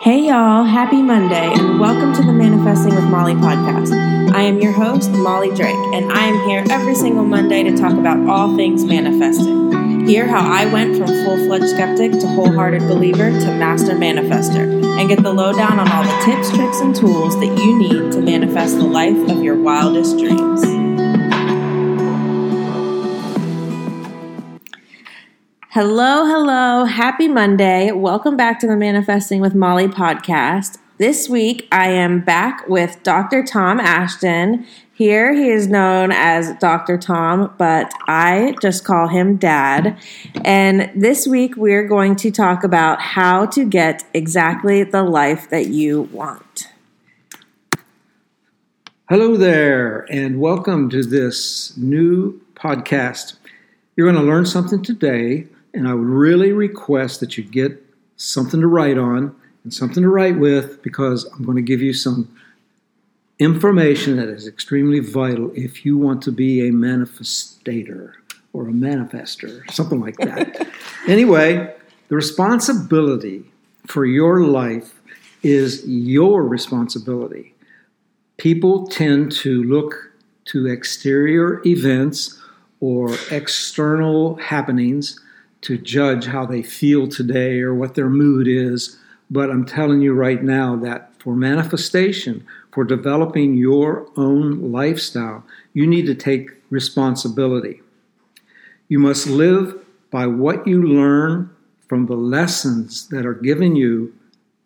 Hey, y'all. Happy Monday, and welcome to the Manifesting with Molly podcast. I am your host, Molly Drake, and I am here every single Monday to talk about all things manifesting. Hear how I went from full fledged skeptic to wholehearted believer to master manifester, and get the lowdown on all the tips, tricks, and tools that you need to manifest the life of your wildest dreams. Hello, hello. Happy Monday. Welcome back to the Manifesting with Molly podcast. This week, I am back with Dr. Tom Ashton. Here, he is known as Dr. Tom, but I just call him Dad. And this week, we're going to talk about how to get exactly the life that you want. Hello there, and welcome to this new podcast. You're going to learn something today and I would really request that you get something to write on and something to write with because I'm going to give you some information that is extremely vital if you want to be a manifestator or a manifester, something like that. anyway, the responsibility for your life is your responsibility. People tend to look to exterior events or external happenings to judge how they feel today or what their mood is. But I'm telling you right now that for manifestation, for developing your own lifestyle, you need to take responsibility. You must live by what you learn from the lessons that are given you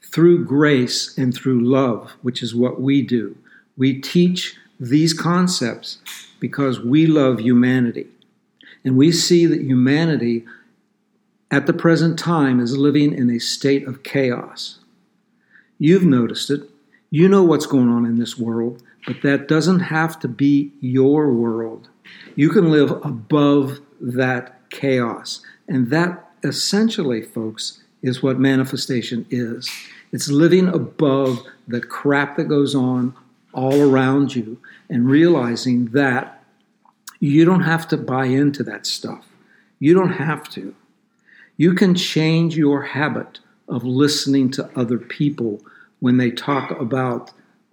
through grace and through love, which is what we do. We teach these concepts because we love humanity. And we see that humanity at the present time is living in a state of chaos. You've noticed it. You know what's going on in this world, but that doesn't have to be your world. You can live above that chaos. And that essentially, folks, is what manifestation is. It's living above the crap that goes on all around you and realizing that you don't have to buy into that stuff. You don't have to. You can change your habit of listening to other people when they talk about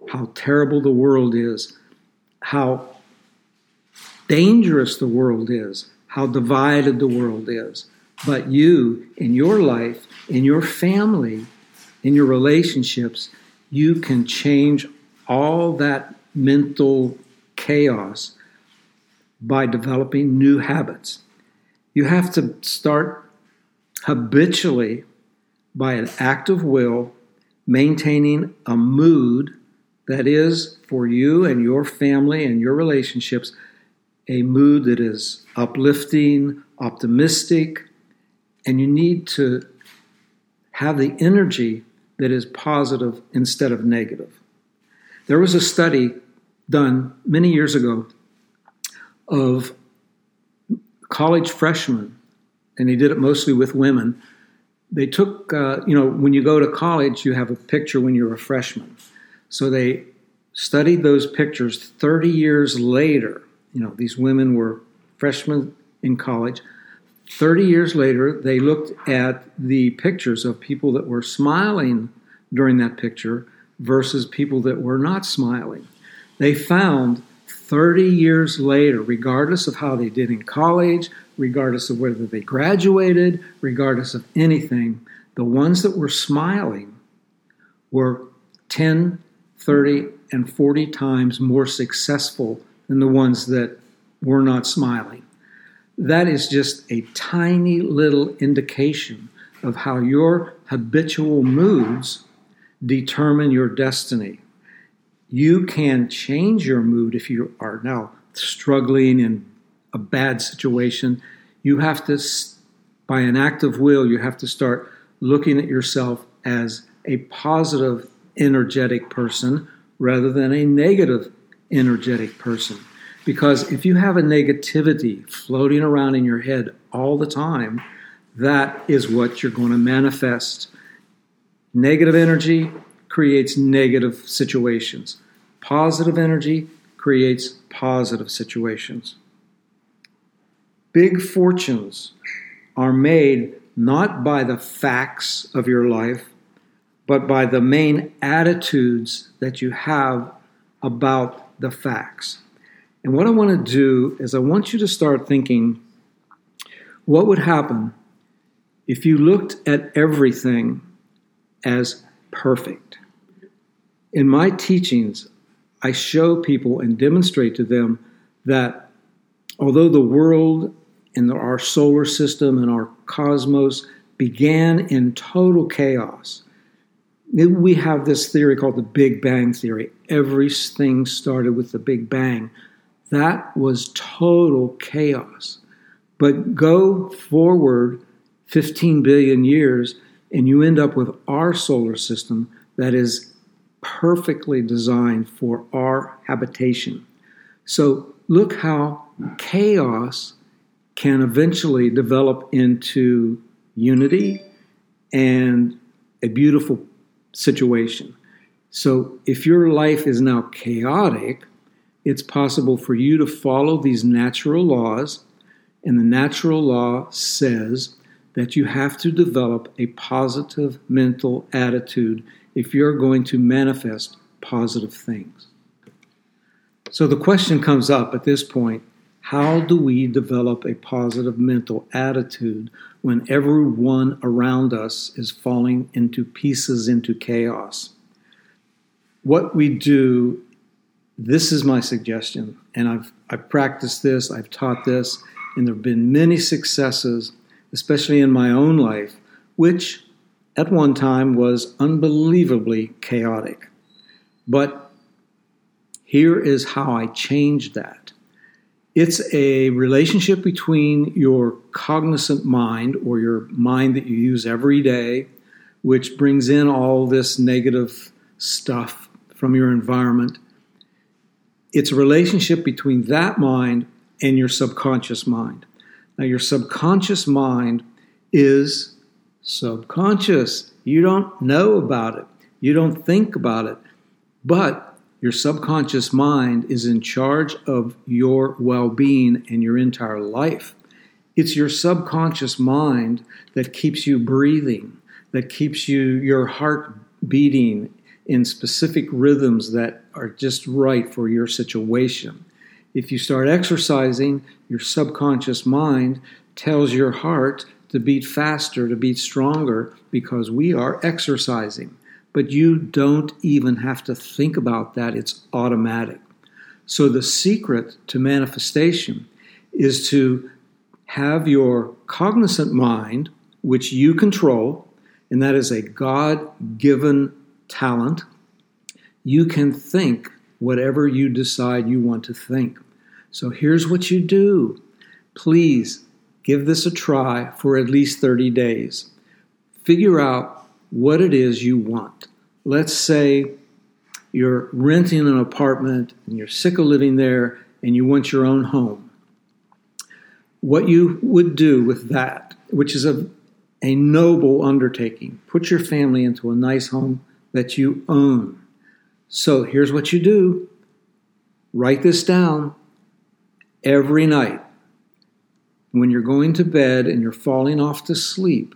how terrible the world is, how dangerous the world is, how divided the world is. But you, in your life, in your family, in your relationships, you can change all that mental chaos by developing new habits. You have to start habitually by an act of will, maintaining a mood that is for you and your family and your relationships a mood that is uplifting, optimistic, and you need to have the energy that is positive instead of negative. There was a study done many years ago of college freshmen and he did it mostly with women. They took, uh, you know, when you go to college, you have a picture when you're a freshman. So they studied those pictures 30 years later. You know, these women were freshmen in college. 30 years later, they looked at the pictures of people that were smiling during that picture versus people that were not smiling. They found 30 years later, regardless of how they did in college, regardless of whether they graduated, regardless of anything, the ones that were smiling were 10, 30, and 40 times more successful than the ones that were not smiling. That is just a tiny little indication of how your habitual moods determine your destiny. You can change your mood if you are now struggling in a bad situation, you have to, by an act of will, you have to start looking at yourself as a positive, energetic person rather than a negative, energetic person. Because if you have a negativity floating around in your head all the time, that is what you're going to manifest. Negative energy creates negative situations. Positive energy creates positive situations. Big fortunes are made not by the facts of your life, but by the main attitudes that you have about the facts. And what I want to do is I want you to start thinking what would happen if you looked at everything as perfect. In my teachings, I show people and demonstrate to them that although the world and our solar system and our cosmos began in total chaos, we have this theory called the Big Bang Theory. Everything started with the Big Bang. That was total chaos. But go forward 15 billion years, and you end up with our solar system that is perfectly designed for our habitation. So look how chaos can eventually develop into unity and a beautiful situation. So if your life is now chaotic, it's possible for you to follow these natural laws. And the natural law says that you have to develop a positive mental attitude if you're going to manifest positive things. So the question comes up at this point how do we develop a positive mental attitude when everyone around us is falling into pieces, into chaos? What we do, this is my suggestion, and I've, I've practiced this, I've taught this, and there have been many successes, especially in my own life, which at one time was unbelievably chaotic. But here is how I changed that. It's a relationship between your cognizant mind or your mind that you use every day, which brings in all this negative stuff from your environment. It's a relationship between that mind and your subconscious mind. Now, your subconscious mind is subconscious. You don't know about it, you don't think about it, but your subconscious mind is in charge of your well being and your entire life. It's your subconscious mind that keeps you breathing, that keeps you your heart beating in specific rhythms that are just right for your situation. If you start exercising, your subconscious mind tells your heart to beat faster, to beat stronger, because we are exercising but you don't even have to think about that. It's automatic. So, the secret to manifestation is to have your cognizant mind, which you control, and that is a God given talent. You can think whatever you decide you want to think. So, here's what you do please give this a try for at least 30 days. Figure out what it is you want. Let's say you're renting an apartment and you're sick of living there and you want your own home. What you would do with that, which is a, a noble undertaking, put your family into a nice home that you own. So here's what you do write this down every night. When you're going to bed and you're falling off to sleep,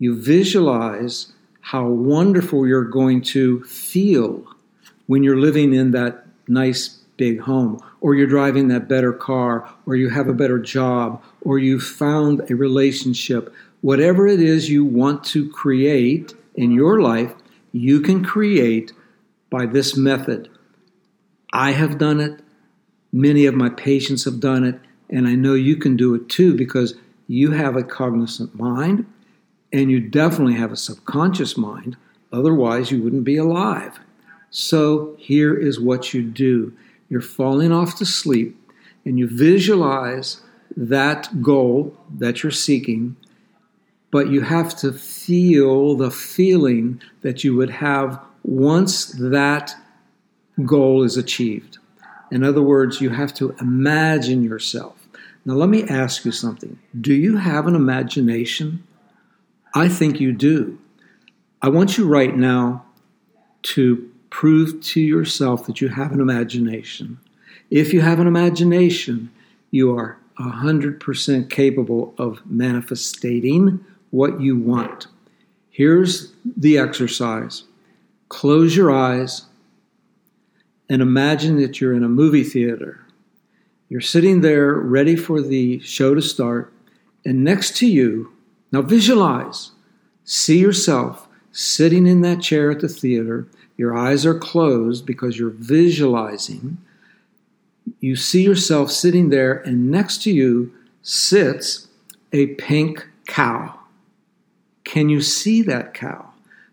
you visualize how wonderful you're going to feel when you're living in that nice big home, or you're driving that better car, or you have a better job, or you found a relationship. Whatever it is you want to create in your life, you can create by this method. I have done it, many of my patients have done it, and I know you can do it too because you have a cognizant mind and you definitely have a subconscious mind, otherwise, you wouldn't be alive. So, here is what you do you're falling off to sleep, and you visualize that goal that you're seeking, but you have to feel the feeling that you would have once that goal is achieved. In other words, you have to imagine yourself. Now, let me ask you something. Do you have an imagination? I think you do. I want you right now to prove to yourself that you have an imagination. If you have an imagination, you are 100% capable of manifesting what you want. Here's the exercise close your eyes and imagine that you're in a movie theater. You're sitting there ready for the show to start, and next to you, now visualize, see yourself sitting in that chair at the theater. Your eyes are closed because you're visualizing. You see yourself sitting there, and next to you sits a pink cow. Can you see that cow?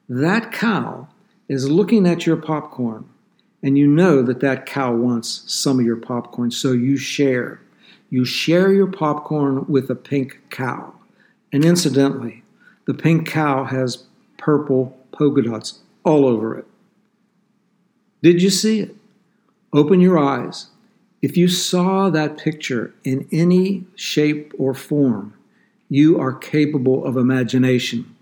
That cow is looking at your popcorn, and you know that that cow wants some of your popcorn, so you share. You share your popcorn with a pink cow. And incidentally, the pink cow has purple polka dots all over it. Did you see it? Open your eyes. If you saw that picture in any shape or form, you are capable of imagination.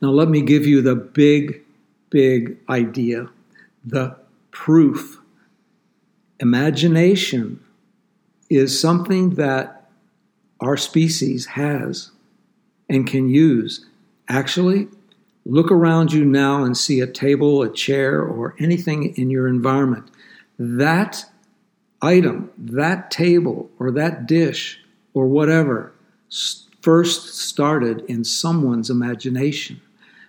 Now, let me give you the big, big idea the proof. Imagination is something that our species has and can use. Actually, look around you now and see a table, a chair, or anything in your environment. That item, that table, or that dish, or whatever first started in someone's imagination.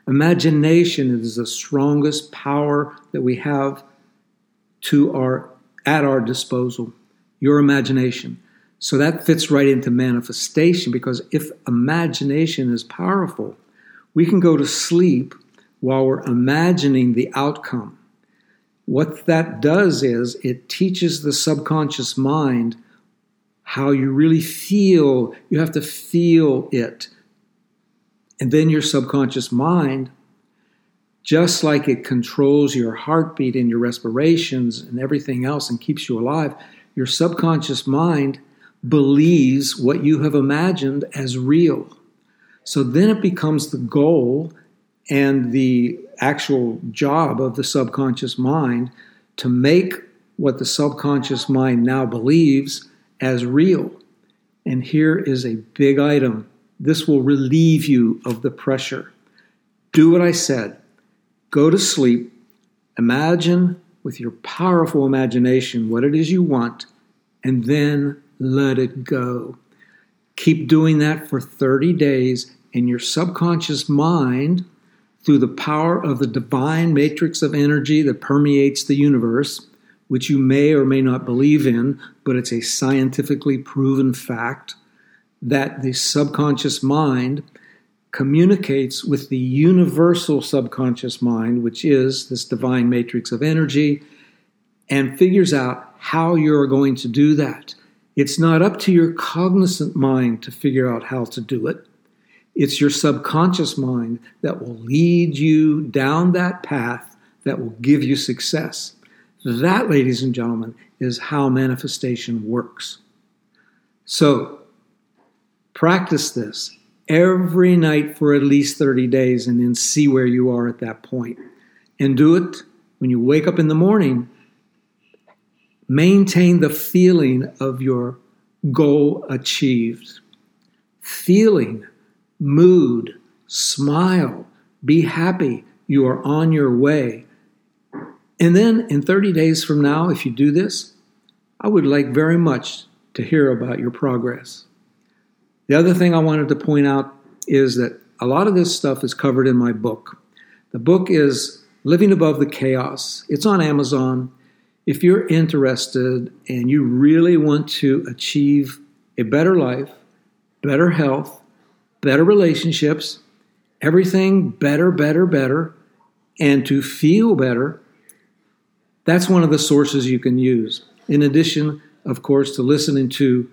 Imagination is the strongest power that we have to our at our disposal. Your imagination. So that fits right into manifestation because if imagination is powerful, we can go to sleep while we're imagining the outcome. What that does is it teaches the subconscious mind how you really feel. You have to feel it. And then your subconscious mind, just like it controls your heartbeat and your respirations and everything else and keeps you alive, your subconscious mind believes what you have imagined as real. So then it becomes the goal and the actual job of the subconscious mind to make what the subconscious mind now believes as real. And here is a big item. This will relieve you of the pressure. Do what I said. Go to sleep. Imagine with your powerful imagination what it is you want, and then let it go. Keep doing that for 30 days, and your subconscious mind, through the power of the divine matrix of energy that permeates the universe, which you may or may not believe in, but it's a scientifically proven fact that the subconscious mind communicates with the universal subconscious mind, which is this divine matrix of energy, and figures out how you're going to do that. It's not up to your cognizant mind to figure out how to do it. It's your subconscious mind that will lead you down that path that will give you success. That, ladies and gentlemen, is how manifestation works. So, practice this every night for at least 30 days and then see where you are at that point. And do it when you wake up in the morning. Maintain the feeling of your goal achieved. Feeling, mood, smile, be happy. You are on your way. And then in 30 days from now, if you do this, I would like very much to hear about your progress. The other thing I wanted to point out is that a lot of this stuff is covered in my book. The book is Living Above the Chaos. It's on Amazon. If you're interested and you really want to achieve a better life, better health, better relationships, everything better, better, better, and to feel better, that's one of the sources you can use. In addition, of course, to listening to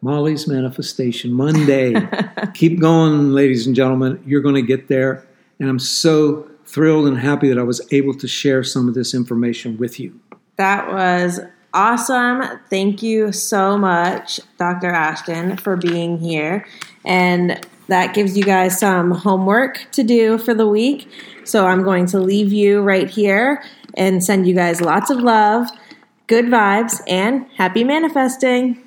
Molly's Manifestation Monday. Keep going, ladies and gentlemen. You're going to get there. And I'm so thrilled and happy that I was able to share some of this information with you. That was awesome. Thank you so much, Dr. Ashton, for being here. And that gives you guys some homework to do for the week. So I'm going to leave you right here and send you guys lots of love, good vibes, and happy manifesting.